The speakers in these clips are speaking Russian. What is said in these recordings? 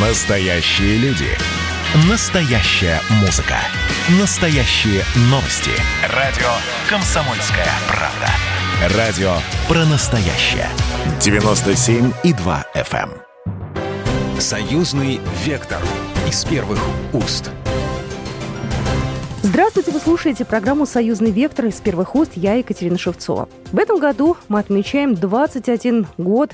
Настоящие люди. Настоящая музыка. Настоящие новости. Радио «Комсомольская правда». Радио про настоящее. 97,2 FM. эм. Союзный вектор. Из первых уст. Здравствуйте, вы слушаете программу «Союзный вектор» из первых уст. Я Екатерина Шевцова. В этом году мы отмечаем 21 год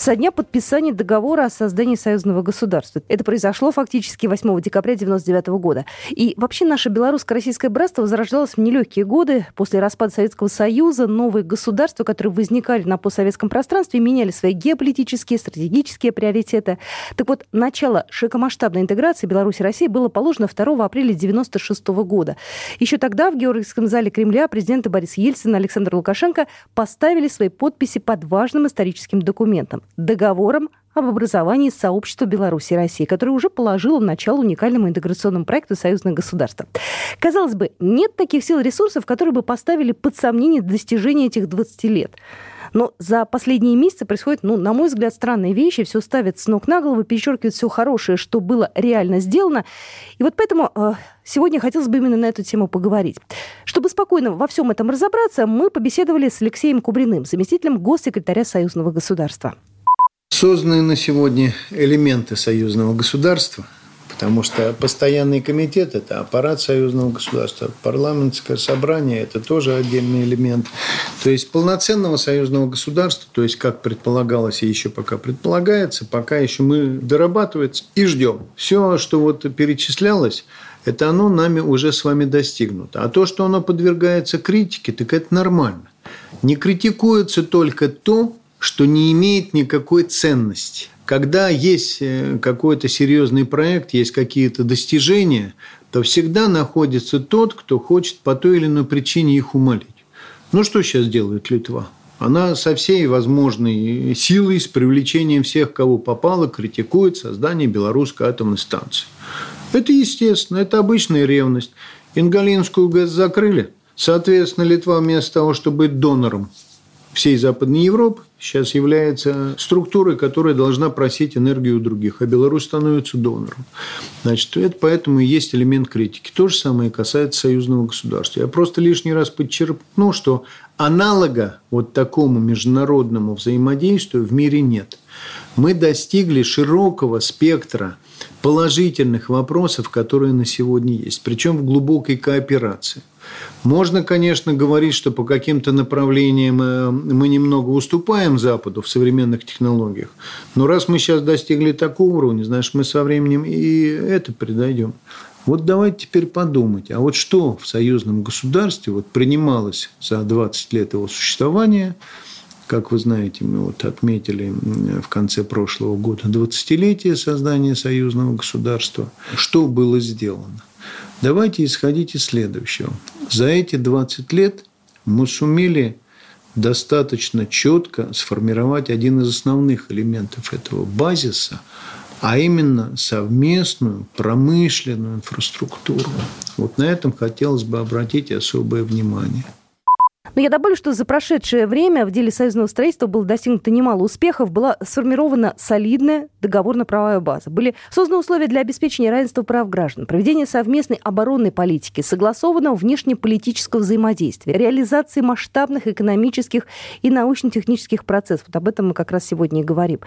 со дня подписания договора о создании союзного государства. Это произошло фактически 8 декабря 1999 года. И вообще наше белорусско-российское братство возрождалось в нелегкие годы. После распада Советского Союза новые государства, которые возникали на постсоветском пространстве, меняли свои геополитические, стратегические приоритеты. Так вот, начало широкомасштабной интеграции Беларуси и России было положено 2 апреля 1996 года. Еще тогда в Георгиевском зале Кремля президенты Борис Ельцин и Александр Лукашенко поставили свои подписи под важным историческим документом договором об образовании сообщества Беларуси и России, которое уже положило начало уникальному интеграционному проекту союзных государств. Казалось бы, нет таких сил и ресурсов, которые бы поставили под сомнение достижения этих 20 лет. Но за последние месяцы происходят, ну, на мой взгляд, странные вещи. Все ставят с ног на голову, перечеркивают все хорошее, что было реально сделано. И вот поэтому э, сегодня хотелось бы именно на эту тему поговорить. Чтобы спокойно во всем этом разобраться, мы побеседовали с Алексеем Кубриным, заместителем госсекретаря Союзного государства. Созданы на сегодня элементы союзного государства, потому что постоянный комитет – это аппарат союзного государства, парламентское собрание – это тоже отдельный элемент. То есть полноценного союзного государства, то есть как предполагалось и еще пока предполагается, пока еще мы дорабатывается и ждем. Все, что вот перечислялось, это оно нами уже с вами достигнуто. А то, что оно подвергается критике, так это нормально. Не критикуется только то, что не имеет никакой ценности. Когда есть э, какой-то серьезный проект, есть какие-то достижения, то всегда находится тот, кто хочет по той или иной причине их умолить. Ну, что сейчас делает Литва? Она со всей возможной силой, с привлечением всех, кого попало, критикует создание белорусской атомной станции. Это естественно, это обычная ревность. Ингалинскую ГЭС закрыли. Соответственно, Литва вместо того, чтобы быть донором всей Западной Европы, сейчас является структурой, которая должна просить энергию у других, а Беларусь становится донором. Значит, это поэтому и есть элемент критики. То же самое касается союзного государства. Я просто лишний раз подчеркну, что аналога вот такому международному взаимодействию в мире нет. Мы достигли широкого спектра положительных вопросов, которые на сегодня есть, причем в глубокой кооперации. Можно, конечно, говорить, что по каким-то направлениям э, мы немного уступаем Западу в современных технологиях. Но раз мы сейчас достигли такого уровня, значит, мы со временем и это придойдем. Вот давайте теперь подумать, а вот что в союзном государстве вот принималось за 20 лет его существования, как вы знаете, мы вот отметили в конце прошлого года 20-летие создания союзного государства. Что было сделано? Давайте исходить из следующего. За эти 20 лет мы сумели достаточно четко сформировать один из основных элементов этого базиса, а именно совместную промышленную инфраструктуру. Вот на этом хотелось бы обратить особое внимание. Но я добавлю, что за прошедшее время в деле союзного строительства было достигнуто немало успехов, была сформирована солидная договорно-правовая база. Были созданы условия для обеспечения равенства прав граждан, проведения совместной оборонной политики, согласованного внешнеполитического взаимодействия, реализации масштабных экономических и научно-технических процессов. Вот об этом мы как раз сегодня и говорим.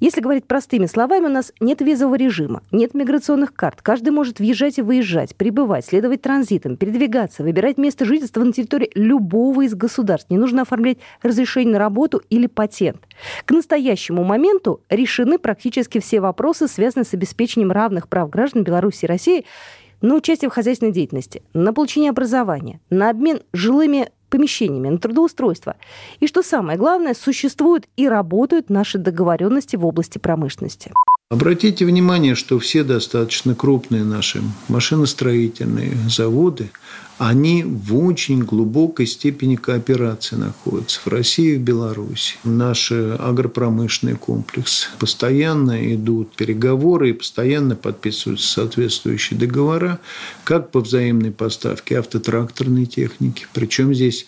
Если говорить простыми словами, у нас нет визового режима, нет миграционных карт. Каждый может въезжать и выезжать, прибывать, следовать транзитом, передвигаться, выбирать место жительства на территории любого из государств. Не нужно оформлять разрешение на работу или патент. К настоящему моменту решены практически все вопросы, связанные с обеспечением равных прав граждан Беларуси и России на участие в хозяйственной деятельности, на получение образования, на обмен жилыми помещениями, на трудоустройство. И что самое главное, существуют и работают наши договоренности в области промышленности. Обратите внимание, что все достаточно крупные наши машиностроительные заводы, они в очень глубокой степени кооперации находятся в России и в Беларуси. Наш агропромышленный комплекс. Постоянно идут переговоры и постоянно подписываются соответствующие договора, как по взаимной поставке автотракторной техники. Причем здесь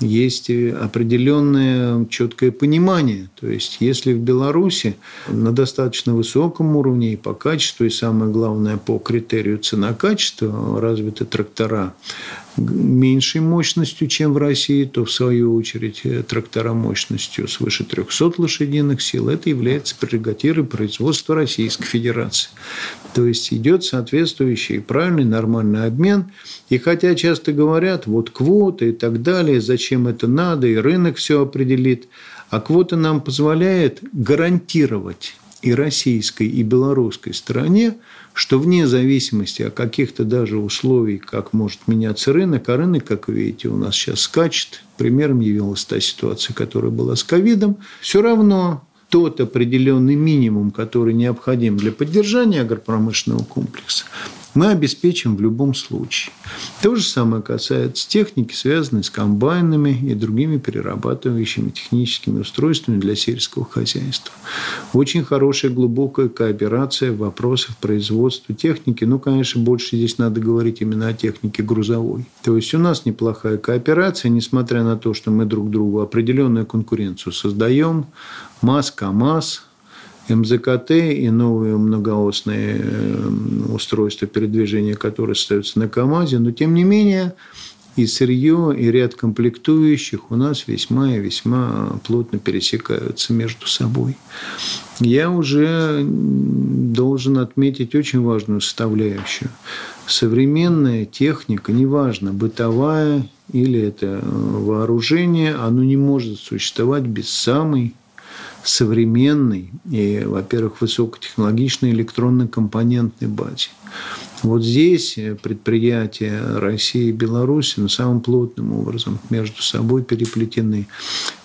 есть определенное четкое понимание. То есть, если в Беларуси на достаточно высоком уровне и по качеству, и самое главное по критерию цена-качество развиты трактора, меньшей мощностью, чем в России, то в свою очередь трактора мощностью свыше 300 лошадиных сил, это является прерогативой производства Российской Федерации. То есть идет соответствующий правильный нормальный обмен. И хотя часто говорят, вот квоты и так далее, зачем это надо, и рынок все определит, а квота нам позволяет гарантировать и российской, и белорусской стороне что вне зависимости от каких-то даже условий, как может меняться рынок, а рынок, как вы видите, у нас сейчас скачет, примером явилась та ситуация, которая была с ковидом, все равно тот определенный минимум, который необходим для поддержания агропромышленного комплекса, мы обеспечим в любом случае. То же самое касается техники, связанной с комбайнами и другими перерабатывающими техническими устройствами для сельского хозяйства. Очень хорошая глубокая кооперация в вопросах производства техники. Ну, конечно, больше здесь надо говорить именно о технике грузовой. То есть у нас неплохая кооперация, несмотря на то, что мы друг другу определенную конкуренцию создаем. МАЗ, КАМАЗ – МЗКТ и новые многоосные э, устройства передвижения, которые остаются на КАМАЗе, но тем не менее и сырье, и ряд комплектующих у нас весьма и весьма плотно пересекаются между собой. Я уже должен отметить очень важную составляющую. Современная техника, неважно, бытовая или это вооружение, оно не может существовать без самой современной и, во-первых, высокотехнологичной электронно-компонентной базе. Вот здесь предприятия России и Беларуси на самым плотным образом между собой переплетены.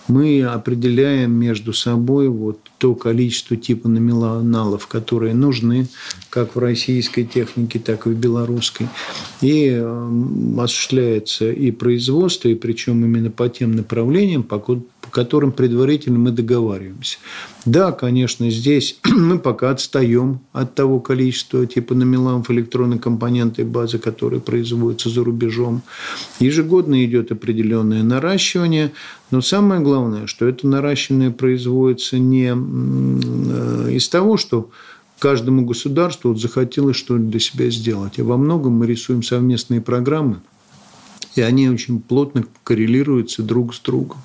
Мы определяем между собой вот то количество типа номиналов, которые нужны как в российской технике, так и в белорусской. И осуществляется и производство, и причем именно по тем направлениям, по которым предварительно мы договариваемся. Да, конечно, здесь мы пока отстаем от того количества типа номиламов электронной компоненты базы, которые производятся за рубежом. Ежегодно идет определенное наращивание, но самое главное, что это наращивание производится не э, из того, что каждому государству вот захотелось что-то для себя сделать. А во многом мы рисуем совместные программы, и они очень плотно коррелируются друг с другом.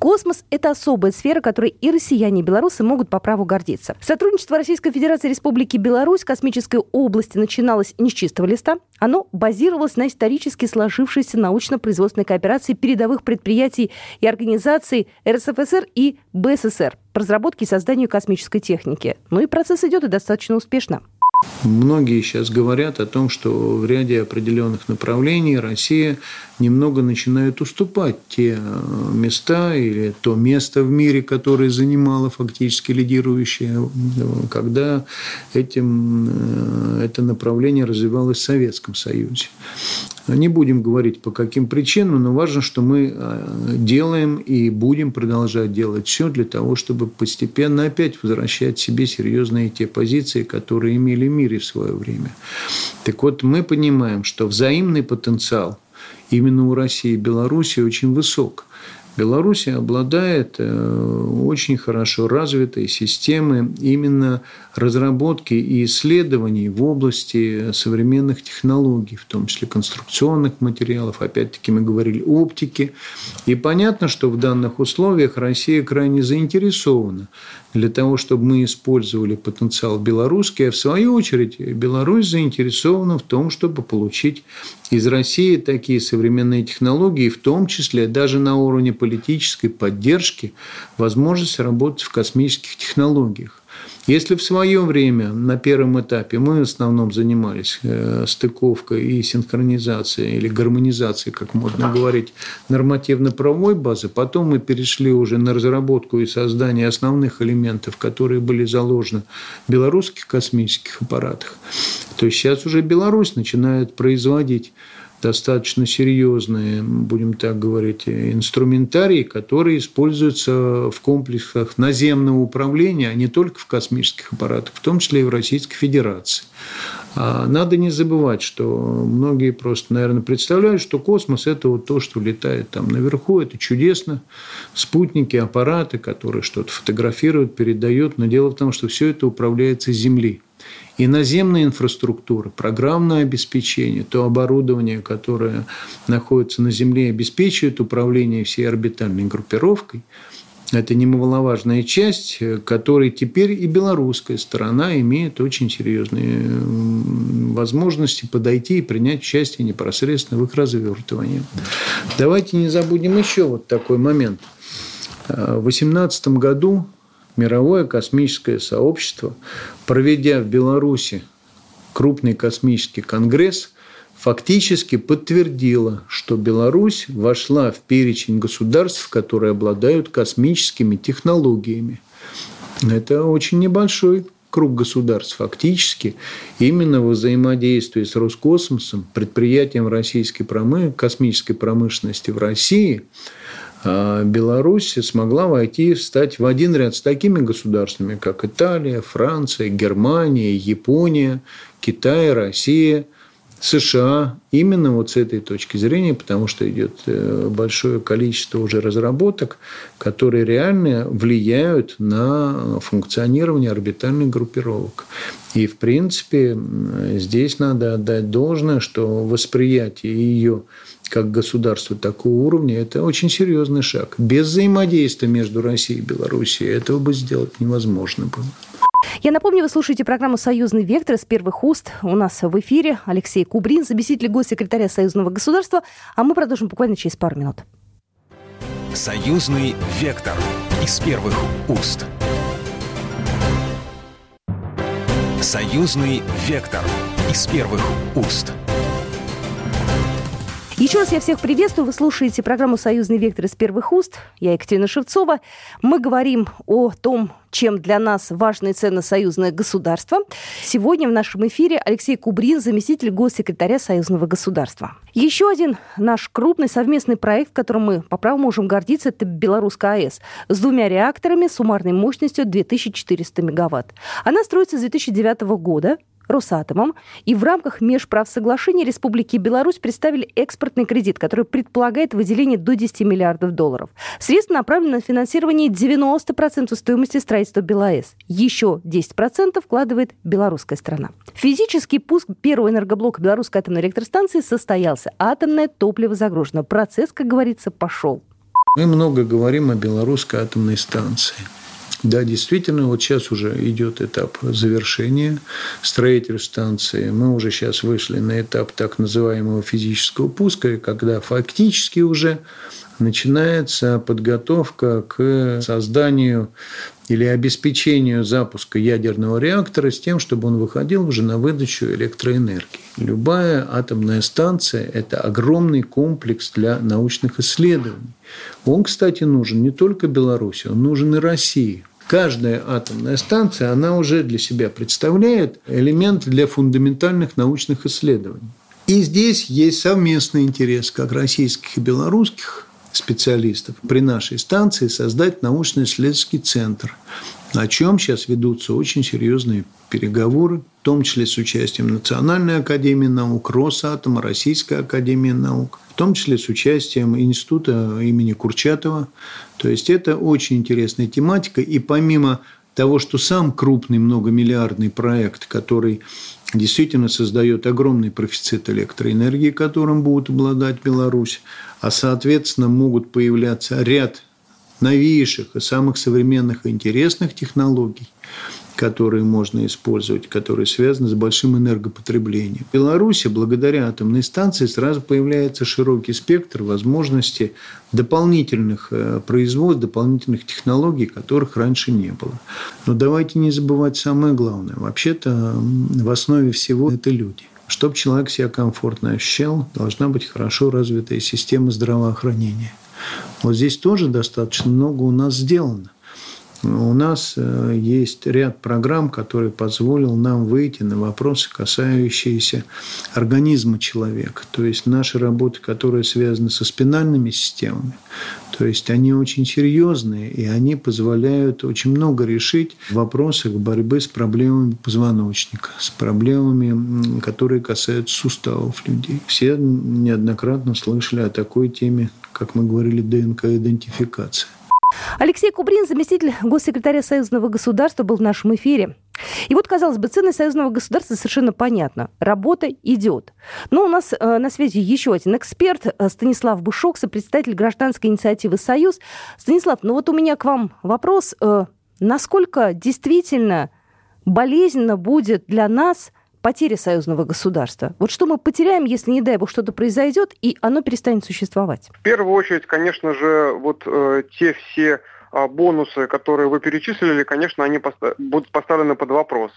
Космос – это особая сфера, которой и россияне, и белорусы могут по праву гордиться. Сотрудничество Российской Федерации Республики Беларусь в космической области начиналось не с чистого листа. Оно базировалось на исторически сложившейся научно-производственной кооперации передовых предприятий и организаций РСФСР и БССР по разработке и созданию космической техники. Ну и процесс идет и достаточно успешно. Многие сейчас говорят о том, что в ряде определенных направлений Россия немного начинает уступать те э, места или то место в мире, которое занимало фактически лидирующее, когда этим, э, это направление развивалось в Советском Союзе. Не будем говорить по каким причинам, но важно, что мы э, делаем и будем продолжать делать все для того, чтобы постепенно опять возвращать себе серьезные те позиции, которые имели в мире в свое время. Так вот, мы понимаем, что взаимный потенциал именно у России и Беларуси очень высок. Беларусь обладает э, очень хорошо развитой системой именно разработки и исследований в области современных технологий, в том числе конструкционных материалов, опять-таки мы говорили оптики. И понятно, что в данных условиях Россия крайне заинтересована для того, чтобы мы использовали потенциал белорусский, а в свою очередь Беларусь заинтересована в том, чтобы получить из России такие современные технологии, в том числе даже на уровне политической поддержки, возможность работать в космических технологиях. Если в свое время на первом этапе мы в основном занимались э, стыковкой и синхронизацией или гармонизацией, как модно говорить, нормативно-правовой базы, потом мы перешли уже на разработку и создание основных элементов, которые были заложены в белорусских космических аппаратах, то есть сейчас уже Беларусь начинает производить достаточно серьезные, будем так говорить, инструментарии, которые используются в комплексах наземного управления, а не только в космических аппаратах, в том числе и в Российской Федерации. А надо не забывать, что многие просто, наверное, представляют, что космос – это вот то, что летает там наверху, это чудесно. Спутники, аппараты, которые что-то фотографируют, передают. Но дело в том, что все это управляется с Земли. И наземная инфраструктура, программное обеспечение, то оборудование, которое находится на Земле, обеспечивает управление всей орбитальной группировкой – это немаловажная часть, которой теперь и белорусская сторона имеет очень серьезные возможности подойти и принять участие непосредственно в их развертывании. Давайте не забудем еще вот такой момент. В 2018 году мировое космическое сообщество, проведя в Беларуси крупный космический конгресс – фактически подтвердила, что Беларусь вошла в перечень государств, которые обладают космическими технологиями. Это очень небольшой круг государств. Фактически именно во взаимодействии с Роскосмосом, предприятием российской промы... космической промышленности в России, Беларусь смогла войти, встать в один ряд с такими государствами, как Италия, Франция, Германия, Япония, Китай, Россия – США именно вот с этой точки зрения, потому что идет э, большое количество уже разработок, которые реально влияют на функционирование орбитальных группировок. И, в принципе, здесь надо отдать должное, что восприятие ее как государства такого уровня, это очень серьезный шаг. Без взаимодействия между Россией и Белоруссией этого бы сделать невозможно было. Я напомню, вы слушаете программу «Союзный вектор» с первых уст. У нас в эфире Алексей Кубрин, заместитель госсекретаря Союзного государства. А мы продолжим буквально через пару минут. «Союзный вектор» из первых уст. «Союзный вектор» из первых уст. Еще раз я всех приветствую. Вы слушаете программу «Союзный вектор» из первых уст. Я Екатерина Шевцова. Мы говорим о том, чем для нас важно и ценно союзное государство. Сегодня в нашем эфире Алексей Кубрин, заместитель госсекретаря союзного государства. Еще один наш крупный совместный проект, которым мы по праву можем гордиться, это Белорусская АЭС с двумя реакторами суммарной мощностью 2400 мегаватт. Она строится с 2009 года Росатомом. И в рамках межправсоглашения Республики Беларусь представили экспортный кредит, который предполагает выделение до 10 миллиардов долларов. Средства направлены на финансирование 90% стоимости строительства БелАЭС. Еще 10% вкладывает белорусская страна. Физический пуск первого энергоблока Белорусской атомной электростанции состоялся. Атомное топливо загружено. Процесс, как говорится, пошел. Мы много говорим о белорусской атомной станции. Да, действительно, вот сейчас уже идет этап завершения строительства станции. Мы уже сейчас вышли на этап так называемого физического пуска, когда фактически уже начинается подготовка к созданию или обеспечению запуска ядерного реактора с тем, чтобы он выходил уже на выдачу электроэнергии. Любая атомная станция – это огромный комплекс для научных исследований. Он, кстати, нужен не только Беларуси, он нужен и России каждая атомная станция, она уже для себя представляет элемент для фундаментальных научных исследований. И здесь есть совместный интерес как российских и белорусских специалистов при нашей станции создать научно-исследовательский центр, о чем сейчас ведутся очень серьезные переговоры, в том числе с участием Национальной академии наук, Росатома, Российской академии наук, в том числе с участием Института имени Курчатова, то есть это очень интересная тематика. И помимо того, что сам крупный многомиллиардный проект, который действительно создает огромный профицит электроэнергии, которым будет обладать Беларусь, а соответственно могут появляться ряд новейших и самых современных и интересных технологий, которые можно использовать, которые связаны с большим энергопотреблением. В Беларуси благодаря атомной станции сразу появляется широкий спектр возможностей дополнительных э, производств, дополнительных технологий, которых раньше не было. Но давайте не забывать самое главное. Вообще-то в основе всего это люди. Чтобы человек себя комфортно ощущал, должна быть хорошо развитая система здравоохранения. Вот здесь тоже достаточно много у нас сделано. у нас э, есть ряд программ, которые позволил нам выйти на вопросы, касающиеся организма человека. То есть наши работы, которые связаны со спинальными системами, то есть они очень серьезные, и они позволяют очень много решить в вопросах борьбы с проблемами позвоночника, с проблемами, которые касаются суставов людей. Все неоднократно слышали о такой теме, как мы говорили, ДНК-идентификация. Алексей Кубрин, заместитель госсекретаря Союзного государства, был в нашем эфире. И вот, казалось бы, ценность союзного государства совершенно понятна. Работа идет. Но у нас э, на связи еще один эксперт, э, Станислав Бушок, представитель гражданской инициативы «Союз». Станислав, ну вот у меня к вам вопрос. Э, насколько действительно болезненно будет для нас потеря союзного государства? Вот что мы потеряем, если, не дай бог, что-то произойдет, и оно перестанет существовать? В первую очередь, конечно же, вот э, те все а, бонусы, которые вы перечислили, конечно, они будут поставлены под вопрос.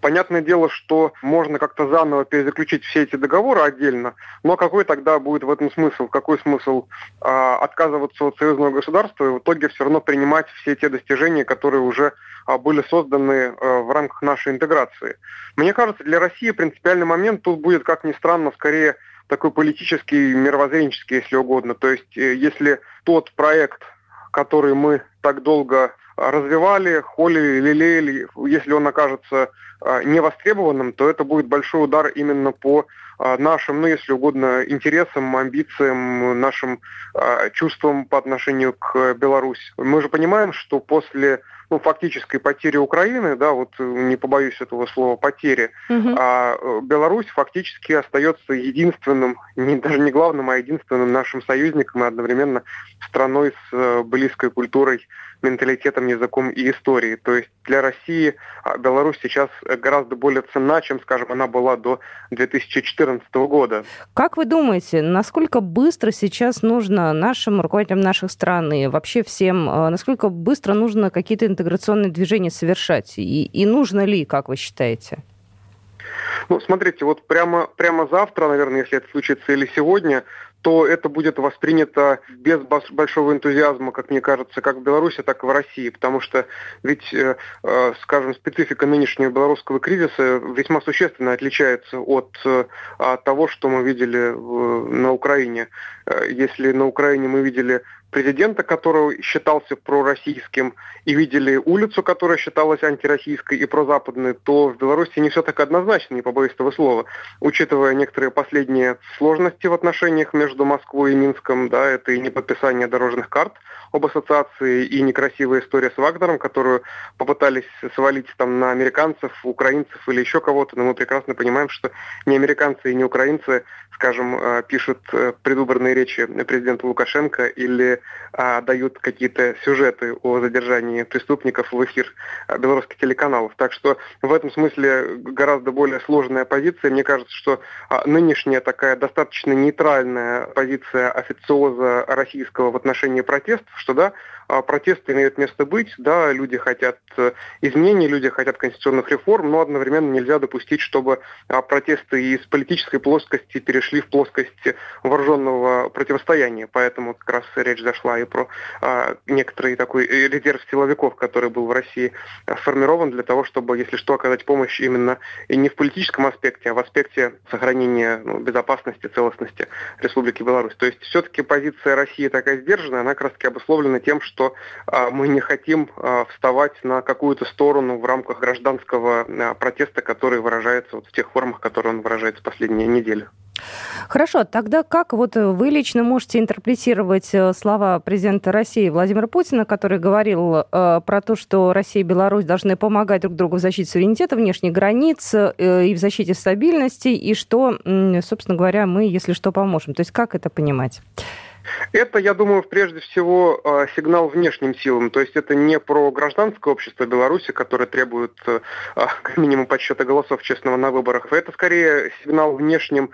Понятное дело, что можно как-то заново перезаключить все эти договоры отдельно, но какой тогда будет в этом смысл? Какой смысл а, отказываться от союзного государства и в итоге все равно принимать все те достижения, которые уже а, были созданы а, в рамках нашей интеграции? Мне кажется, для России принципиальный момент тут будет, как ни странно, скорее такой политический, мировоззренческий, если угодно. То есть, э, если тот проект, который мы так долго развивали, холили, лелеяли, если он окажется а, невостребованным, то это будет большой удар именно по а, нашим, ну, если угодно, интересам, амбициям, нашим а, чувствам по отношению к Беларуси. Мы же понимаем, что после ну, фактической потери Украины, да, вот не побоюсь этого слова, потери, угу. а Беларусь фактически остается единственным, не, даже не главным, а единственным нашим союзником и одновременно страной с э, близкой культурой менталитетом, языком и историей. То есть для России а, Беларусь сейчас гораздо более ценна, чем, скажем, она была до 2014 года. Как вы думаете, насколько быстро сейчас нужно нашим руководителям наших стран и вообще всем, а, насколько быстро нужно какие-то интеграционные движения совершать? И, и нужно ли, как вы считаете? Ну, смотрите, вот прямо, прямо завтра, наверное, если это случится, или сегодня, то это будет воспринято без большого энтузиазма, как мне кажется, как в Беларуси, так и в России, потому что ведь, э, э, скажем, специфика нынешнего белорусского кризиса весьма существенно отличается от э, того, что мы видели на Украине. Если на Украине мы видели президента, который считался пророссийским, и видели улицу, которая считалась антироссийской и прозападной, то в Беларуси не все так однозначно, не побоюсь этого слова. Учитывая некоторые последние сложности в отношениях между Москвой и Минском, да, это и не подписание дорожных карт об ассоциации, и некрасивая история с Вагнером, которую попытались свалить там на американцев, украинцев или еще кого-то, но мы прекрасно понимаем, что ни американцы и ни украинцы, скажем, э, пишут э, предвыборные речи президента Лукашенко или а, дают какие-то сюжеты о задержании преступников в эфир а, белорусских телеканалов. Так что в этом смысле гораздо более сложная позиция. Мне кажется, что а, нынешняя такая достаточно нейтральная позиция официоза российского в отношении протестов, что да, а, протесты имеют место быть, да, люди хотят э, изменений, люди хотят конституционных реформ, но одновременно нельзя допустить, чтобы а, протесты из политической плоскости перешли в плоскость вооруженного противостояния. Поэтому как раз речь зашла и про а, некоторый такой резерв силовиков, который был в России сформирован для того, чтобы, если что, оказать помощь именно и не в политическом аспекте, а в аспекте сохранения ну, безопасности, целостности Республики Беларусь. То есть все-таки позиция России такая сдержанная, она как раз таки обусловлена тем, что а, мы не хотим а, вставать на какую-то сторону в рамках гражданского а, протеста, который выражается вот в тех формах, которые он выражается последние недели. Хорошо, тогда как вот вы лично можете интерпретировать э, слова президента России Владимира Путина, который говорил э, про то, что Россия и Беларусь должны помогать друг другу в защите суверенитета, внешних границ э, и в защите стабильности, и что, собственно говоря, мы, если что, поможем. То есть как это понимать? Это, я думаю, прежде всего а, сигнал внешним силам. То есть это не про гражданское общество Беларуси, которое требует а, как минимум подсчета голосов честного на выборах. Это скорее сигнал внешним,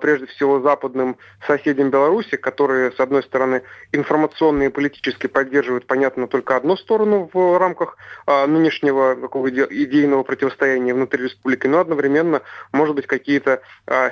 прежде всего западным соседям Беларуси, которые, с одной стороны, информационно и политически поддерживают, понятно, только одну сторону в рамках нынешнего какого идейного противостояния внутри республики, но одновременно, может быть, какие-то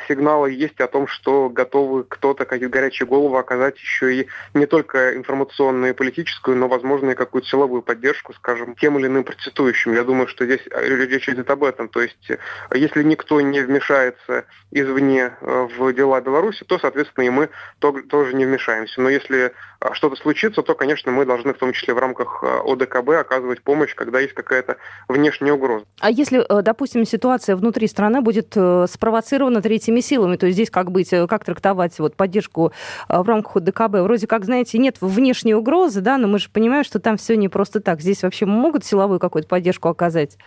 сигналы есть о том, что готовы кто-то, какие горячие головы оказать еще и не только информационную и политическую, но, возможно, и какую-то силовую поддержку, скажем, тем или иным протестующим. Я думаю, что здесь речь идет об этом. То есть, если никто не вмешается извне в дела Беларуси, то, соответственно, и мы тоже не вмешаемся. Но если что-то случится, то, конечно, мы должны в том числе в рамках ОДКБ оказывать помощь, когда есть какая-то внешняя угроза. А если, допустим, ситуация внутри страны будет спровоцирована третьими силами, то здесь как быть, как трактовать вот поддержку в рамках ОДКБ? Вроде как, знаете, нет внешней угрозы, да, но мы же понимаем, что там все не просто так. Здесь вообще могут силовую какую-то поддержку оказать?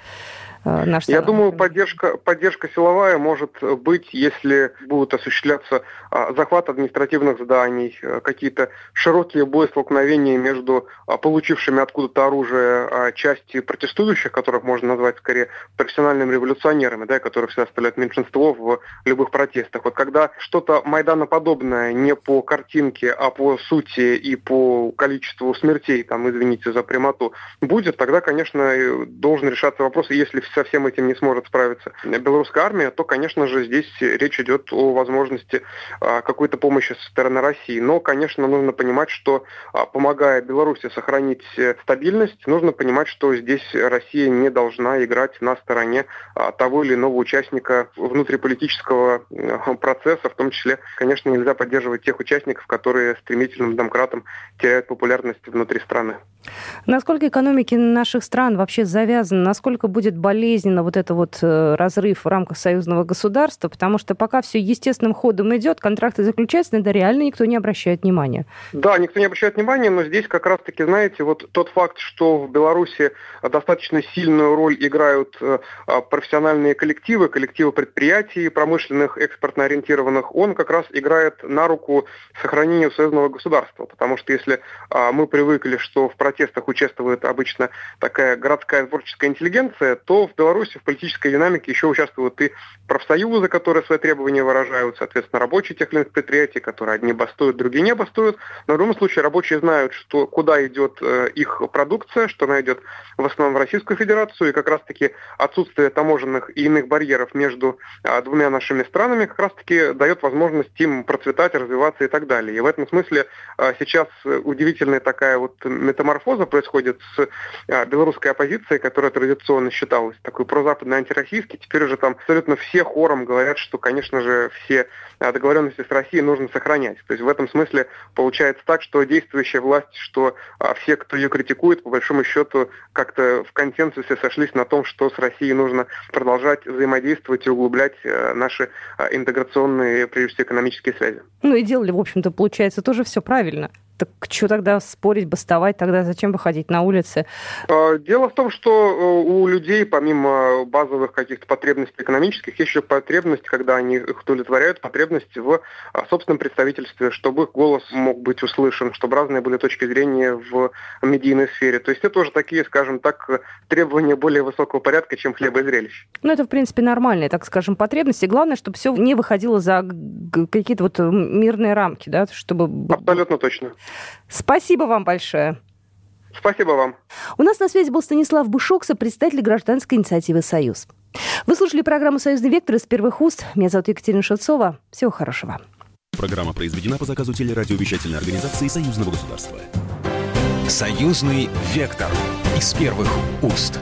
Э, наш Я думаю, поддержка, поддержка силовая может быть, если будут осуществляться а, захват административных зданий, э, какие-то широкие боестолкновения между а, получившими откуда-то оружие а, части протестующих, которых можно назвать скорее профессиональными революционерами, да, которые всегда составляют меньшинство в любых протестах. Вот когда что-то майданоподобное не по картинке, а по сути и по количеству смертей, там, извините за прямоту, будет, тогда, конечно, должен решаться вопрос, если со всем этим не сможет справиться белорусская армия, то, конечно же, здесь речь идет о возможности а, какой-то помощи со стороны России. Но, конечно, нужно понимать, что а, помогая Беларуси сохранить э, стабильность, нужно понимать, что здесь Россия не должна играть на стороне а, того или иного участника внутриполитического процесса, в том числе, конечно, нельзя поддерживать тех участников, которые стремительным домкратом теряют популярность внутри страны. Насколько экономики наших стран вообще завязаны, насколько будет болезненно вот это вот э, разрыв в рамках союзного государства, потому что пока все естественным ходом идет, контракты заключаются, на это реально никто не обращает внимания. Да, никто не обращает внимания, но здесь как раз-таки, знаете, вот тот факт, что в Беларуси достаточно сильную роль играют э, профессиональные коллективы, коллективы предприятий промышленных, экспортно ориентированных, он как раз играет на руку сохранению союзного государства, потому что если а, мы привыкли, что в протестах участвует обычно такая городская творческая интеллигенция, то в Беларуси в политической динамике еще участвуют и профсоюзы, которые свои требования выражают, соответственно, рабочие тех или иных предприятий, которые одни бастуют, другие не бастуют. Но в любом случае рабочие знают, что, куда идет э, их продукция, что она идет в основном в Российскую Федерацию, и как раз-таки отсутствие таможенных и иных барьеров между э, двумя нашими странами как раз-таки дает возможность им процветать, развиваться и так далее. И в этом смысле э, сейчас удивительная такая вот метаморфоза происходит с белорусской оппозицией, которая традиционно считалась такой прозападной антироссийской. Теперь уже там абсолютно все хором говорят, что, конечно же, все а, договоренности с Россией нужно сохранять. То есть в этом смысле получается так, что действующая власть, что а, все, кто ее критикует, по большому счету как-то в консенсусе сошлись на том, что с Россией нужно продолжать взаимодействовать и углублять наши интеграционные, прежде всего, экономические связи. Ну и делали, в общем-то, получается, тоже все правильно. Так что тогда спорить, бастовать? Тогда зачем выходить на улицы? А, дело в том, что э, у людей, помимо базовых каких-то потребностей экономических, есть еще потребность, когда они их удовлетворяют, потребность в а, собственном представительстве, чтобы их голос мог быть услышан, чтобы разные были точки зрения в медийной сфере. То есть это уже такие, скажем так, требования более высокого порядка, чем хлеба и зрелищ. Ну, это, в принципе, нормальные, так скажем, потребности. Главное, чтобы все не выходило за какие-то вот мирные рамки, да, чтобы... Абсолютно точно. Спасибо вам большое. Спасибо вам. У нас на связи был Станислав Бушокса, представитель гражданской инициативы «Союз». Вы слушали программу «Союзный вектор» из первых уст. Меня зовут Екатерина Шевцова. Всего хорошего. Программа произведена по заказу телерадиовещательной организации Союзного государства. «Союзный вектор» из первых уст.